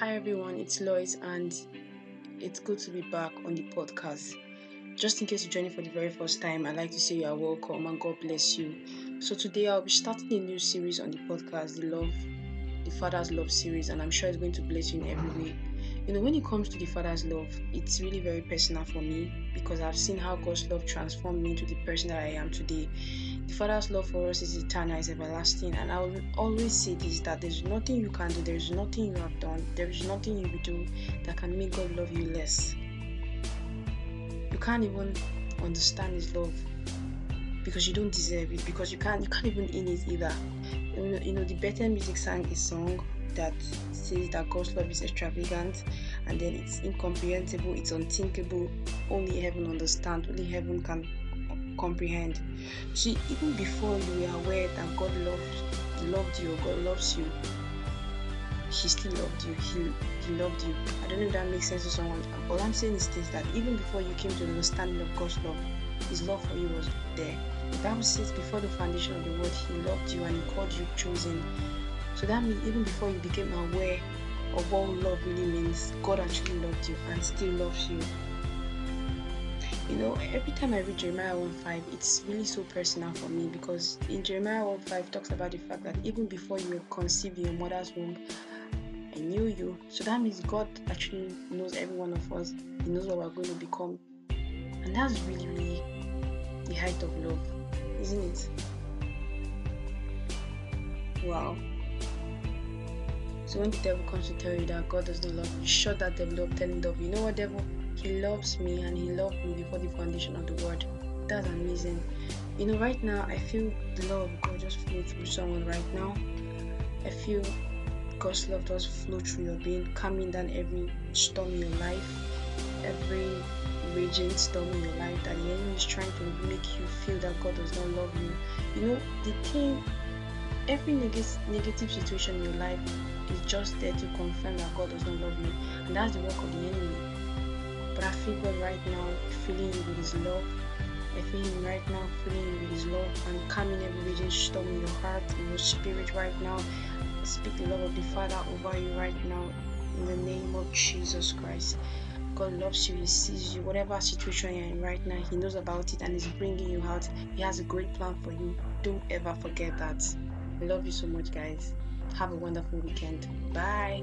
Hi everyone, it's Lois, and it's good to be back on the podcast. Just in case you're joining for the very first time, I'd like to say you are welcome and God bless you. So today I'll be starting a new series on the podcast, the Love, the Father's Love series, and I'm sure it's going to bless you in every way. You know, when it comes to the Father's love, it's really very personal for me because I've seen how God's love transformed me into the person that I am today. The Father's love for us is eternal, is everlasting, and I will always say this that there's nothing you can do, there's nothing you have done, there is nothing you will do that can make God love you less. You can't even understand His love because you don't deserve it, because you can't you can't even in it either. You know, you know the Bethel Music sang a song that says that God's love is extravagant and then it's incomprehensible, it's unthinkable, only heaven understands, only heaven can comprehend. See, even before you were aware that God loved loved you God loves you, He still loved you. He He loved you. I don't know if that makes sense to someone. All I'm saying is this that even before you came to the understanding of God's love, His love for you was there. The Bible says before the foundation of the world, He loved you and He called you chosen. So that means even before you became aware of what love really means, God actually loved you and still loves you. You know, every time I read Jeremiah 1:5, it's really so personal for me because in Jeremiah 1:5 talks about the fact that even before you were conceived in your mother's womb, I knew you. So that means God actually knows every one of us. He knows what we're going to become. And that's really, really the height of love, isn't it? Wow. So when the devil comes to tell you that God does not love you, shut that devil up, tell him, devil, you know what, devil? He loves me and he loved me before the foundation of the world. That's amazing. You know, right now I feel the love of God just flow through someone right now. I feel God's love does flow through your being, calming down every storm in your life, every raging storm in your life that the enemy is trying to make you feel that God does not love you. You know, the thing, every neg- negative situation in your life is just there to confirm that God does not love you, and that's the work of the enemy. But I feel God right now filling you with His love. I feel Him right now filling you with His love and calming every raging storm in your heart, in your spirit right now. I speak the love of the Father over you right now in the name of Jesus Christ. God loves you, He sees you, whatever situation you're in right now, He knows about it and is bringing you out. He has a great plan for you. Don't ever forget that. I love you so much, guys. Have a wonderful weekend. Bye.